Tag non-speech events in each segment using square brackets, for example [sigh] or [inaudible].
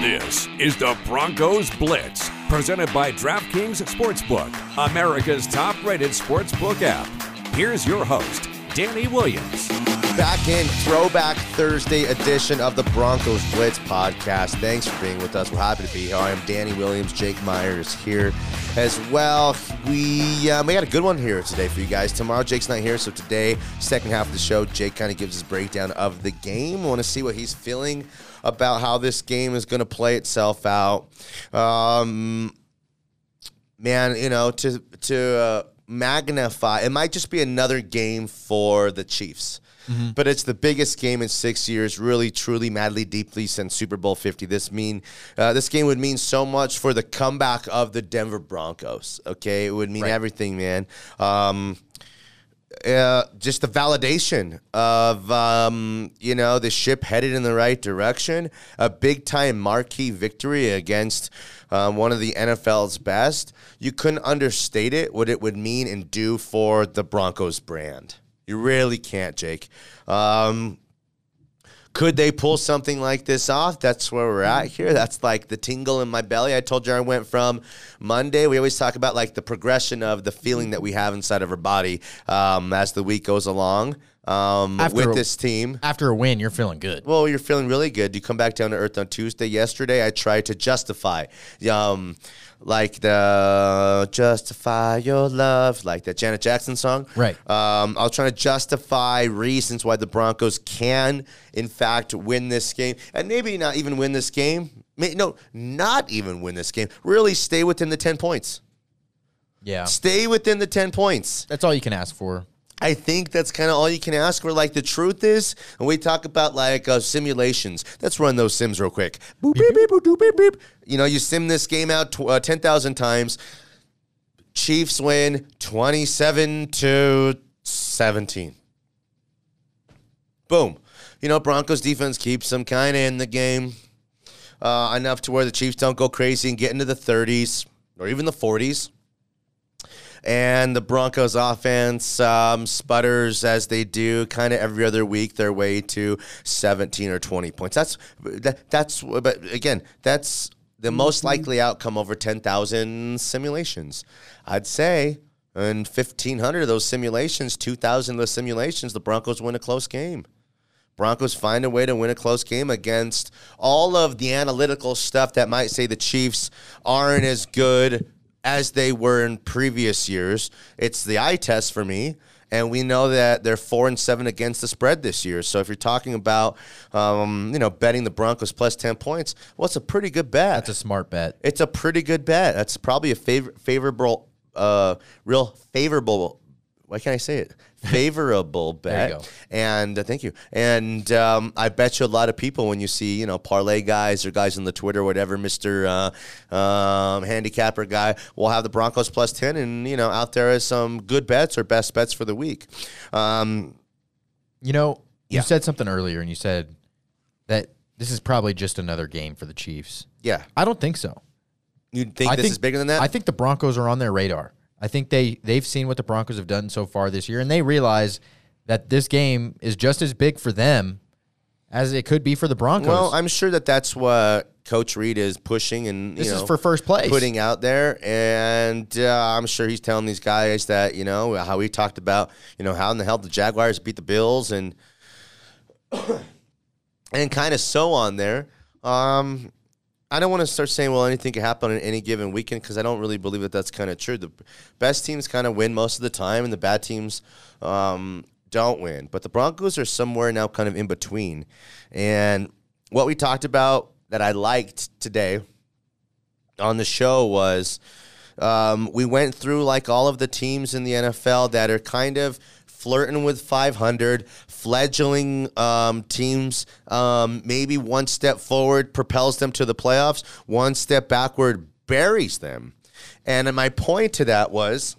This is the Broncos Blitz, presented by DraftKings Sportsbook, America's top rated sportsbook app. Here's your host, Danny Williams. Back in Throwback Thursday edition of the Broncos Blitz podcast. Thanks for being with us. We're happy to be here. I am Danny Williams. Jake Myers here as well. We um, we got a good one here today for you guys. Tomorrow Jake's not here, so today, second half of the show, Jake kind of gives his breakdown of the game. I want to see what he's feeling about how this game is going to play itself out. Um, man, you know, to to uh, magnify, it might just be another game for the Chiefs. But it's the biggest game in six years, really, truly, madly, deeply since Super Bowl Fifty. This mean uh, this game would mean so much for the comeback of the Denver Broncos. Okay, it would mean everything, man. Um, uh, just the validation of um, you know the ship headed in the right direction. A big time marquee victory against um, one of the NFL's best. You couldn't understate it what it would mean and do for the Broncos brand. You really can't, Jake. Um, could they pull something like this off? That's where we're at here. That's like the tingle in my belly. I told you I went from Monday. We always talk about like the progression of the feeling that we have inside of our body um, as the week goes along um, After with a- this team. After a win, you're feeling good. Well, you're feeling really good. You come back down to earth on Tuesday. Yesterday, I tried to justify, um, like the "Justify Your Love," like that Janet Jackson song. Right. Um, I was trying to justify reasons why the Broncos can, in fact, win this game, and maybe not even win this game. No, not even win this game. Really, stay within the ten points. Yeah. Stay within the ten points. That's all you can ask for. I think that's kind of all you can ask for. Like the truth is, and we talk about like uh, simulations. Let's run those sims real quick. Boop, beep, beep, boop, doop, beep, beep. You know, you sim this game out tw- uh, ten thousand times. Chiefs win twenty-seven to seventeen. Boom. You know, Broncos defense keeps them kind of in the game uh, enough to where the Chiefs don't go crazy and get into the 30s or even the 40s and the Broncos offense um, sputters as they do kind of every other week their way to 17 or 20 points. That's that, that's but again, that's the most likely outcome over 10,000 simulations. I'd say in 1500 of those simulations, 2000 of those simulations, the Broncos win a close game. Broncos find a way to win a close game against all of the analytical stuff that might say the Chiefs aren't as good as they were in previous years. It's the eye test for me. And we know that they're four and seven against the spread this year. So if you're talking about, um, you know, betting the Broncos plus ten points, well, it's a pretty good bet. That's a smart bet. It's a pretty good bet. That's probably a favor- favorable, uh, real favorable. Why can't I say it? Favorable [laughs] bet. you go. And uh, thank you. And um, I bet you a lot of people when you see you know parlay guys or guys on the Twitter, whatever, Mister uh, um, Handicapper guy, will have the Broncos plus ten, and you know out there is some good bets or best bets for the week. Um, You know, you Yeah. said something earlier, and you said that this is probably just another game for the Chiefs. yeah, I don't think so. you think I this think, is bigger than that? I think the Broncos are on their radar. I think they they've seen what the Broncos have done so far this year, and they realize that this game is just as big for them as it could be for the Broncos. Well, I'm sure that that's what Coach Reid is pushing, and you This is for first place. putting out there, and uh, I'm sure he's telling these guys that you know how we talked about, you know, how in the hell the Jaguars beat the Bills, and [coughs] and kind of so on there. Um, I don't want to start saying, well, anything can happen on any given weekend because I don't really believe that that's kind of true. The best teams kind of win most of the time, and the bad teams um, don't win. But the Broncos are somewhere now kind of in between. And what we talked about that I liked today on the show was um, we went through like all of the teams in the NFL that are kind of flirting with 500, fledgling um, teams. Um, maybe one step forward propels them to the playoffs, one step backward buries them. And my point to that was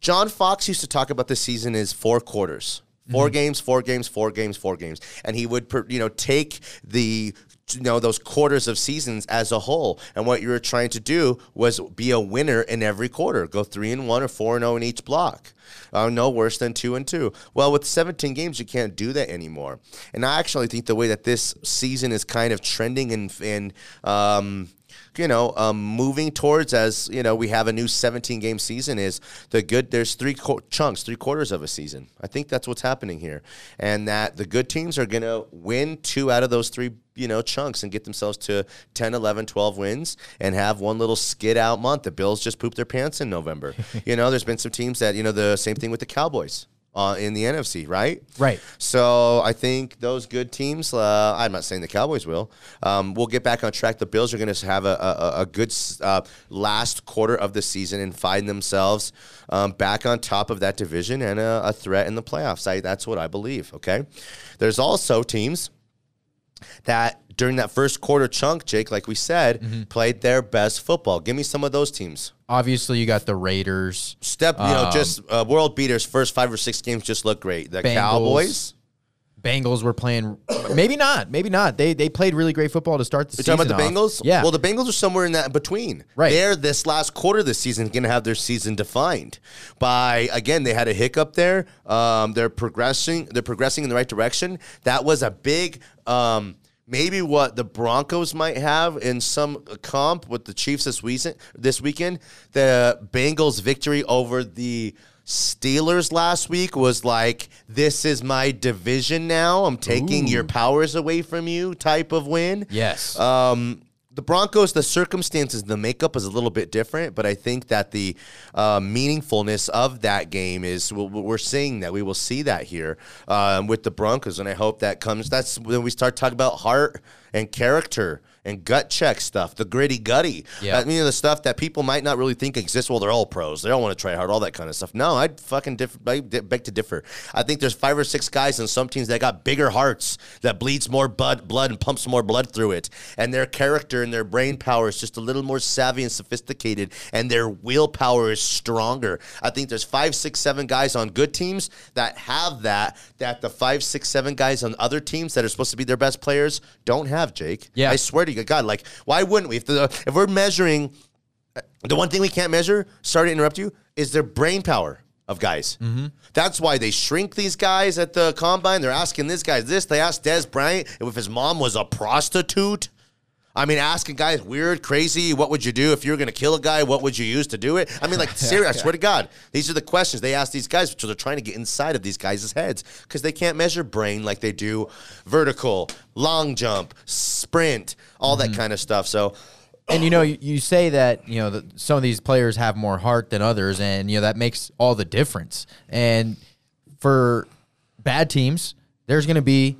John Fox used to talk about the season as four quarters. 4 games, four games, four games, four games, and he would, you know, take the you know those quarters of seasons as a whole. And what you were trying to do was be a winner in every quarter go three and one or four and zero in each block. Uh, no worse than two and two. Well with 17 games you can't do that anymore. And i actually think the way that this season is kind of trending and and um, you know, um, moving towards as you know, we have a new 17 game season. Is the good? There's three qu- chunks, three quarters of a season. I think that's what's happening here, and that the good teams are going to win two out of those three you know chunks and get themselves to 10 11 12 wins and have one little skid out month the bills just pooped their pants in november [laughs] you know there's been some teams that you know the same thing with the cowboys uh, in the NFC, right? Right. So I think those good teams. Uh, I'm not saying the Cowboys will. Um, we'll get back on track. The Bills are going to have a, a, a good uh, last quarter of the season and find themselves um, back on top of that division and a, a threat in the playoffs. I, that's what I believe. Okay. There's also teams that during that first quarter chunk, Jake, like we said, Mm-hmm. played their best football. Give me some of those teams. Obviously, you got the Raiders. Step, you know, Um, just uh, world beaters. First five or six games just look great. The Bengals. Cowboys. Bengals were playing. Maybe not. Maybe not. They they played really great football to start the You're season. talking about the off. Bengals? Yeah. Well, the Bengals are somewhere in that between. Right. They're this last quarter of the season going to have their season defined by again. They had a hiccup there. Um, they're progressing. They're progressing in the right direction. That was a big. Um, Maybe what the Broncos might have in some comp with the Chiefs this weekend. This weekend, the Bengals' victory over the Steelers last week was like, "This is my division now. I'm taking your powers away from you." Type of win. yes. Um, the Broncos, the circumstances, the makeup is a little bit different, but I think that the uh, meaningfulness of that game is we're seeing that we will see that here um, with the Broncos, and I hope that comes. That's when we start talking about heart and character and gut check stuff, the gritty gutty. Yeah. I mean, the stuff that people might not really think exists. Well, they're all pros. They all want to try hard, all that kind of stuff. No, I'd fucking diff- I beg to differ. I think there's five or six guys in some teams that got bigger hearts that bleeds more blood, blood and pumps more blood through it, and their character and their brain power is just a little more savvy and sophisticated, and their willpower is stronger. I think there's five, six, seven guys on good teams that have that. That the five, six, seven guys on other teams that are supposed to be their best players don't have. Jake, Yeah. I swear to you, God, like why wouldn't we? If the if we're measuring the one thing we can't measure, sorry to interrupt you, is their brain power of guys. Mm-hmm. That's why they shrink these guys at the combine. They're asking this guy this. They asked Dez Bryant if his mom was a prostitute. I mean, asking guys weird, crazy, what would you do if you were going to kill a guy? What would you use to do it? I mean, like, [laughs] seriously, I swear to God, these are the questions they ask these guys, so they're trying to get inside of these guys' heads because they can't measure brain like they do vertical, long jump, sprint, all that mm-hmm. kind of stuff. So, and you know, you, you say that you know that some of these players have more heart than others, and you know that makes all the difference. And for bad teams, there's going to be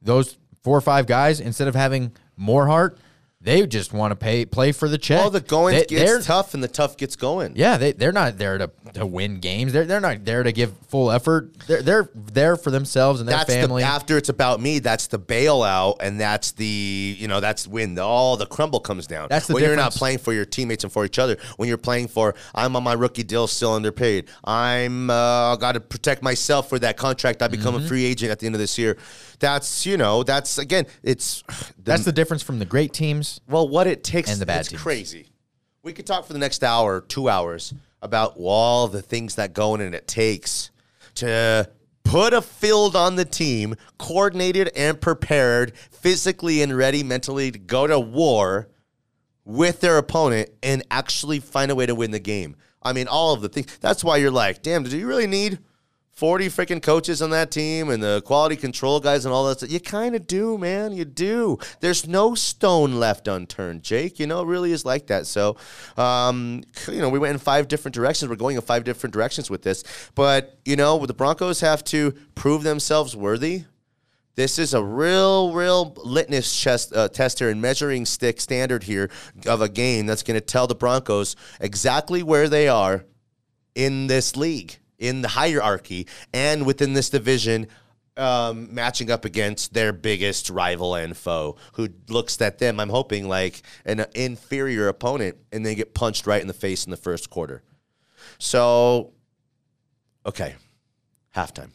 those four or five guys instead of having more heart, they just want to pay play for the check. all the going They- gets tough and the tough gets going. Yeah, they they're not there to, to win games. They're they're not there to give full effort. They're they're there for themselves and their that's family. the after it's about me. That's the bailout, and that's the you know that's when the, all the crumble comes down. That's the when you're not playing for your teammates and for each other. When you're playing for I'm on my rookie deal, still underpaid. I'm uh, got to protect myself for that contract. I become Mm-hmm. a free agent at the end of this year. That's you know that's again it's [sighs] the, That's the difference from the great teams. well what it takes And the bad it's teams. crazy. We could talk for the next hour, two hours about all the things that go in and it takes to put a field on the team, coordinated and prepared, physically and ready mentally to go to war with their opponent and actually find a way to win the game. I mean, all of the things. That's why you're like, damn, do you really need 40 freaking coaches on that team and the quality control guys and all that stuff? You kind of do, man. You do. There's no stone left unturned, Jake. You know, it really is like that. So, um, you know, we went in five different directions. We're going in five different directions with this. But, you know, the Broncos have to prove themselves worthy. This is a real, real litmus chest, uh, test here and measuring stick standard here of a game that's going to tell the Broncos exactly where they are in this league, in the hierarchy, and within this division, um, matching up against their biggest rival and foe, who looks at them, I'm hoping, like an inferior opponent, and they get punched right in the face in the first quarter. So, okay, halftime.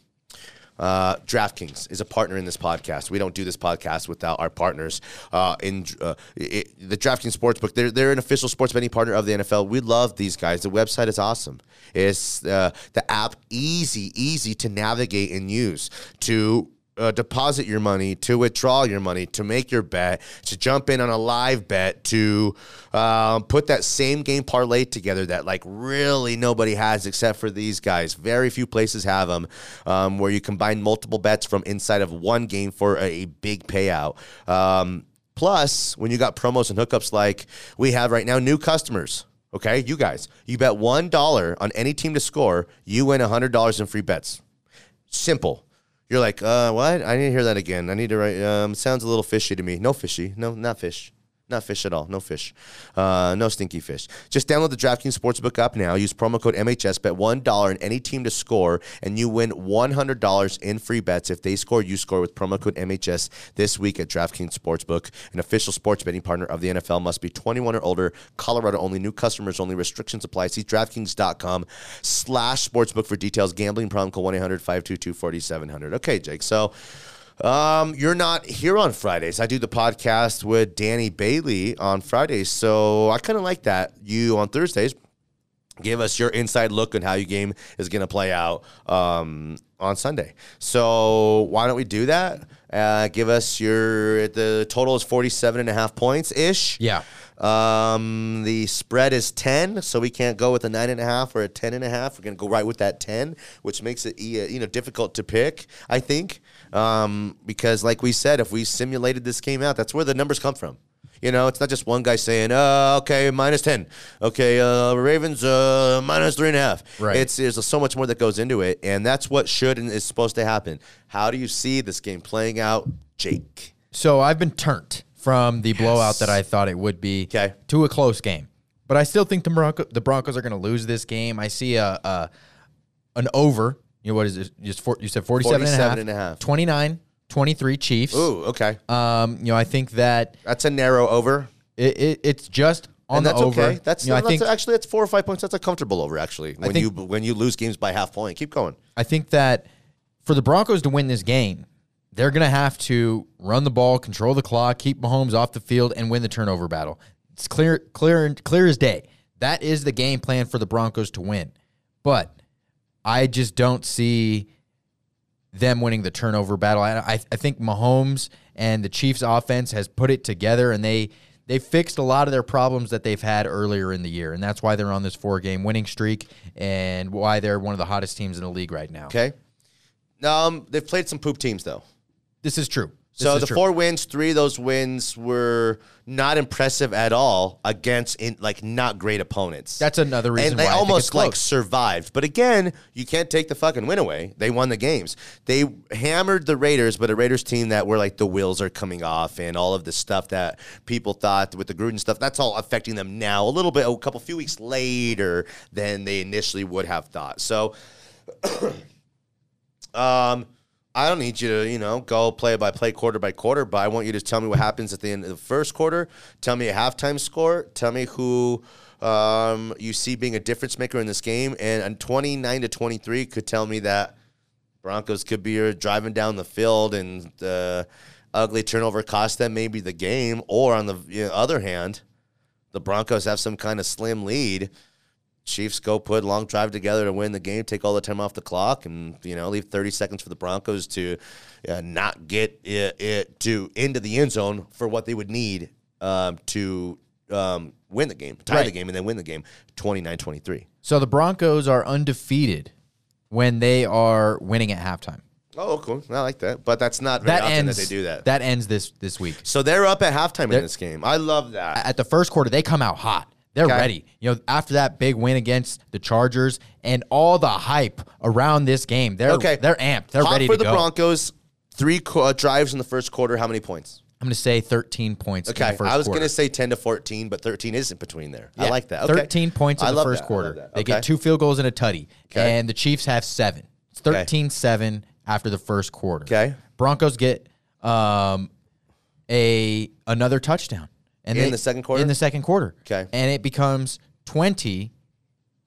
Uh, DraftKings is a partner in this podcast. We don't do this podcast without our partners uh, in uh, it, the DraftKings Sportsbook. They're, they're an official sports betting partner of the NFL. We love these guys. The website is awesome. It's uh, the app easy, easy to navigate and use to uh, deposit your money, to withdraw your money, to make your bet, to jump in on a live bet, to um, put that same game parlay together that like really nobody has except for these guys. Very few places have them um, where you combine multiple bets from inside of one game for a big payout. Um, plus, when you got promos and hookups like we have right now, new customers. Okay, you guys, you bet one dollar on any team to score, you win hundred dollars in free bets. Simple. You're like, uh, what? I need to hear that again. I need to write. Um, sounds a little fishy to me. No fishy. No, not fish. Not fish at all. No fish. Uh, no stinky fish. Just download the DraftKings Sportsbook app now. Use promo code MHS. Bet $1 on any team to score, and you win $100 in free bets. If they score, you score with promo code MHS this week at DraftKings Sportsbook, an official sports betting partner of the NFL. Must be 21 or older. Colorado only. New customers only. Restrictions apply. See DraftKings.com slash sportsbook for details. Gambling problem. Call 1-800-522-4700. Okay, Jake. So... Um, you're not here on Fridays. I do the podcast with Danny Bailey on Fridays, so I kind of like that. You on Thursdays give us your inside look on how your game is going to play out um, on Sunday. So why don't we do that? Uh, give us your the total is 47 and a half points ish. Yeah. Um, the spread is 10, so we can't go with a nine and a half or a 10 and a half. We're going to go right with that 10, which makes it, you know, difficult to pick, I think. Um, because like we said, if we simulated this game out, that's where the numbers come from. You know, it's not just one guy saying, uh, okay, minus 10. Okay, uh, Ravens, uh, minus three and a half. Right. It's, there's so much more that goes into it, and that's what should and is supposed to happen. How do you see this game playing out, Jake? So I've been turned from the blowout that I thought it would be Okay. to a close game. But I still think the, Bronco, the Broncos are going to lose this game. I see a, a an over. You know what is it? Just four, you said 47, 47 and a half. and a half. 29, 23 Chiefs. Ooh, okay. Um, you know, I think that That's a narrow over. it, it, it's just on and the that's over. okay. That's, you know, I that's think actually that's four or five points. That's a comfortable over actually. When think- you when you lose games by half point, keep going. I think that for the Broncos to win this game, they're going to have to run the ball, control the clock, keep Mahomes off the field, and win the turnover battle. It's clear, clear, clear as day. That is the game plan for the Broncos to win. But I just don't see them winning the turnover battle. I, I, I think Mahomes and the Chiefs' offense has put it together, and they they fixed a lot of their problems that they've had earlier in the year, and that's why they're on this four game winning streak, and why they're one of the hottest teams in the league right now. Okay. Um, they've played some poop teams though. This is true. So the true. four wins, three of those wins were not impressive at all against in like not great opponents. That's another reason and they why I think almost like survived. But again, you can't take the fucking win away. They won the games. They hammered the Raiders, but a Raiders team that were like the wheels are coming off and all of the stuff that people thought with the Gruden stuff. That's all affecting them now a little bit, a couple few weeks later than they initially would have thought. So. [clears throat] Um, I don't need you to, you know, go play by play, quarter by quarter, but I want you to tell me what happens at the end of the first quarter. Tell me a halftime score. Tell me who um, you see being a difference maker in this game. And on 29 to 23 could tell me that Broncos could be uh, driving down the field and the ugly turnover cost them maybe the game. Or on the you know, other hand, the Broncos have some kind of slim lead. Chiefs go put long drive together to win the game, take all the time off the clock, and you know leave 30 seconds for the Broncos to uh, not get it, it to into the end zone for what they would need um, to um, win the game, tie the game, and then win the game 29-23. So the Broncos are undefeated when they are winning at halftime. Oh, cool. I like that, but that's not very That often ends. that they do that. That ends this this week. So they're up at halftime in They're- this game. I love that. At the first quarter, they come out hot. They're Okay. ready. You know, after that big win against the Chargers and all the hype around this game, they're Okay, they're amped. They're ready for the go. Broncos. Three uh, drives in the first quarter. How many points? I'm going to say 13 points. in Okay, the first I was going to say 10 to 14, but 13 isn't between there. I like that. Okay. 13 points in I the first that. Quarter. that. They get two field goals and a tutty. Okay. And the Chiefs have seven. It's 13 7 after the first quarter. Okay. Broncos get um, a another touchdown. And In they- the second quarter? In the second quarter. Okay. And it becomes 20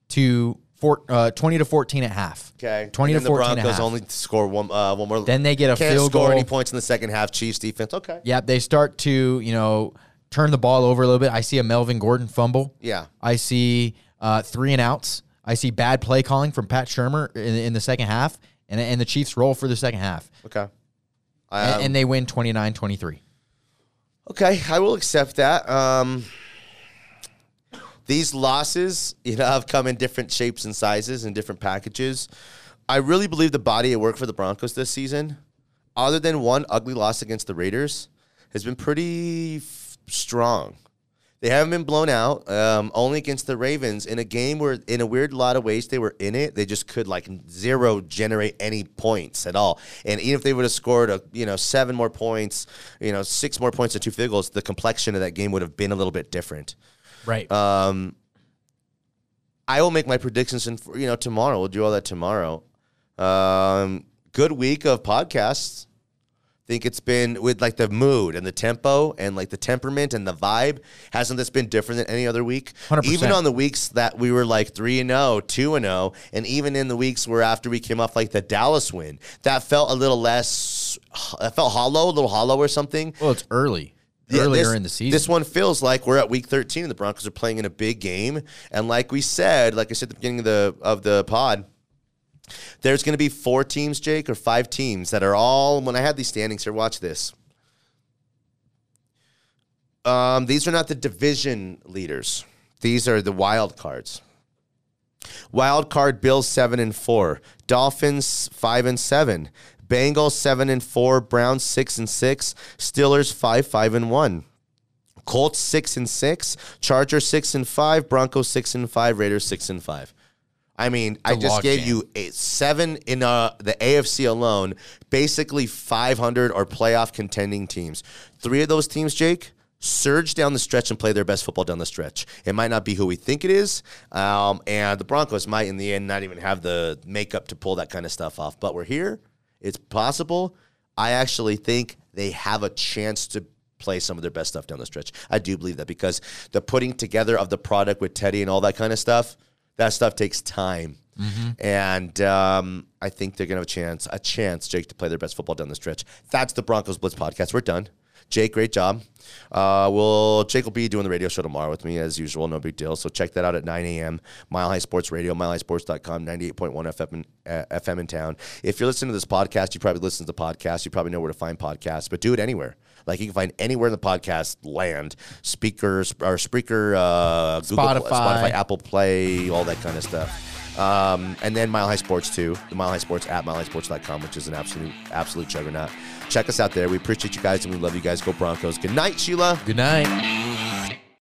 to four, uh, 20 to 14 at half. Okay. 20 and to 14 the Broncos half. only score one, uh, one more. Then they get a can't field score goal. any points in the second half. Chiefs defense. Okay. Yeah, they start to, you know, turn the ball over a little bit. I see a Melvin Gordon fumble. Yeah. I see uh, three and outs. I see bad play calling from Pat Shurmur in, in the second half, and, and the Chiefs roll for the second half. Okay. And, Um, and they win 29 23. Okay, I will accept that. Um, these losses, you know, have come in different shapes and sizes and different packages. I really believe the body of work for the Broncos this season, other than one ugly loss against the Raiders, has been pretty f- strong. They haven't been blown out, um, only against the Ravens in a game where, in a weird lot of ways, they were in it. They just could like zero generate any points at all. And even if they would have scored a you know seven more points, you know six more points and two field goals, the complexion of that game would have been a little bit different. Right. Um, I will make my predictions, and you know tomorrow we'll do all that tomorrow. Um, good week of podcasts. Think it's been with like the mood and the tempo and like the temperament and the vibe. Hasn't this been different than any other week? 100%. Even on the weeks that we were like 3 and 0, 2 and 0, and even in the weeks where after we came off like the Dallas win, that felt a little less, that felt hollow, a little hollow or something. well, it's early. Yeah, Earlier this- in the season. This one feels like we're at week 13 and the Broncos are playing in a big game. And like we said, like I said at the beginning of the of the pod, there's going to be four teams, Jake, or five teams that are all. When I had these standings here, watch this. Um, these are not the division leaders. These are the wild cards. Wild card Bills seven and four, Dolphins five and seven, Bengals seven and four, Browns six and six, Steelers five five and one. Colts six and six, Chargers six and five, Broncos six and five, Raiders six and five. I mean, I just gave jam. you a seven in uh, the AFC alone, basically 500 or playoff contending teams. Three of those teams, Jake, surge down the stretch and play their best football down the stretch. It might not be who we think it is, um, and the Broncos might, in the end, not even have the makeup to pull that kind of stuff off. But we're here. It's possible. I actually think they have a chance to play some of their best stuff down the stretch. I do believe that because the putting together of the product with Teddy and all that kind of stuff, that stuff takes time. And um, I think they're gonna have a chance, a chance, Jake, to play their best football down the stretch. That's the Broncos Blitz podcast. We're done. Jake, great job. Uh, well, Jake will be doing the radio show tomorrow with me as usual. No big deal. So check that out at 9 a.m. Mile High Sports Radio, milehighsports.com, 98.1 FM in, uh, FM in town. If you're listening to this podcast, you probably listen to the podcast. You probably know where to find podcasts, but do it anywhere. Like you can find anywhere in the podcast land, speakers or Spreaker, uh, Google, Spotify. Spotify, Apple Play, all that kind of stuff. Um, and then Mile High Sports too, the Mile High Sports at milehighsports.com, which is an absolute, absolute juggernaut. Check us out there. We appreciate you guys and we love you guys. Go Broncos. Good night, Sheila. Good night.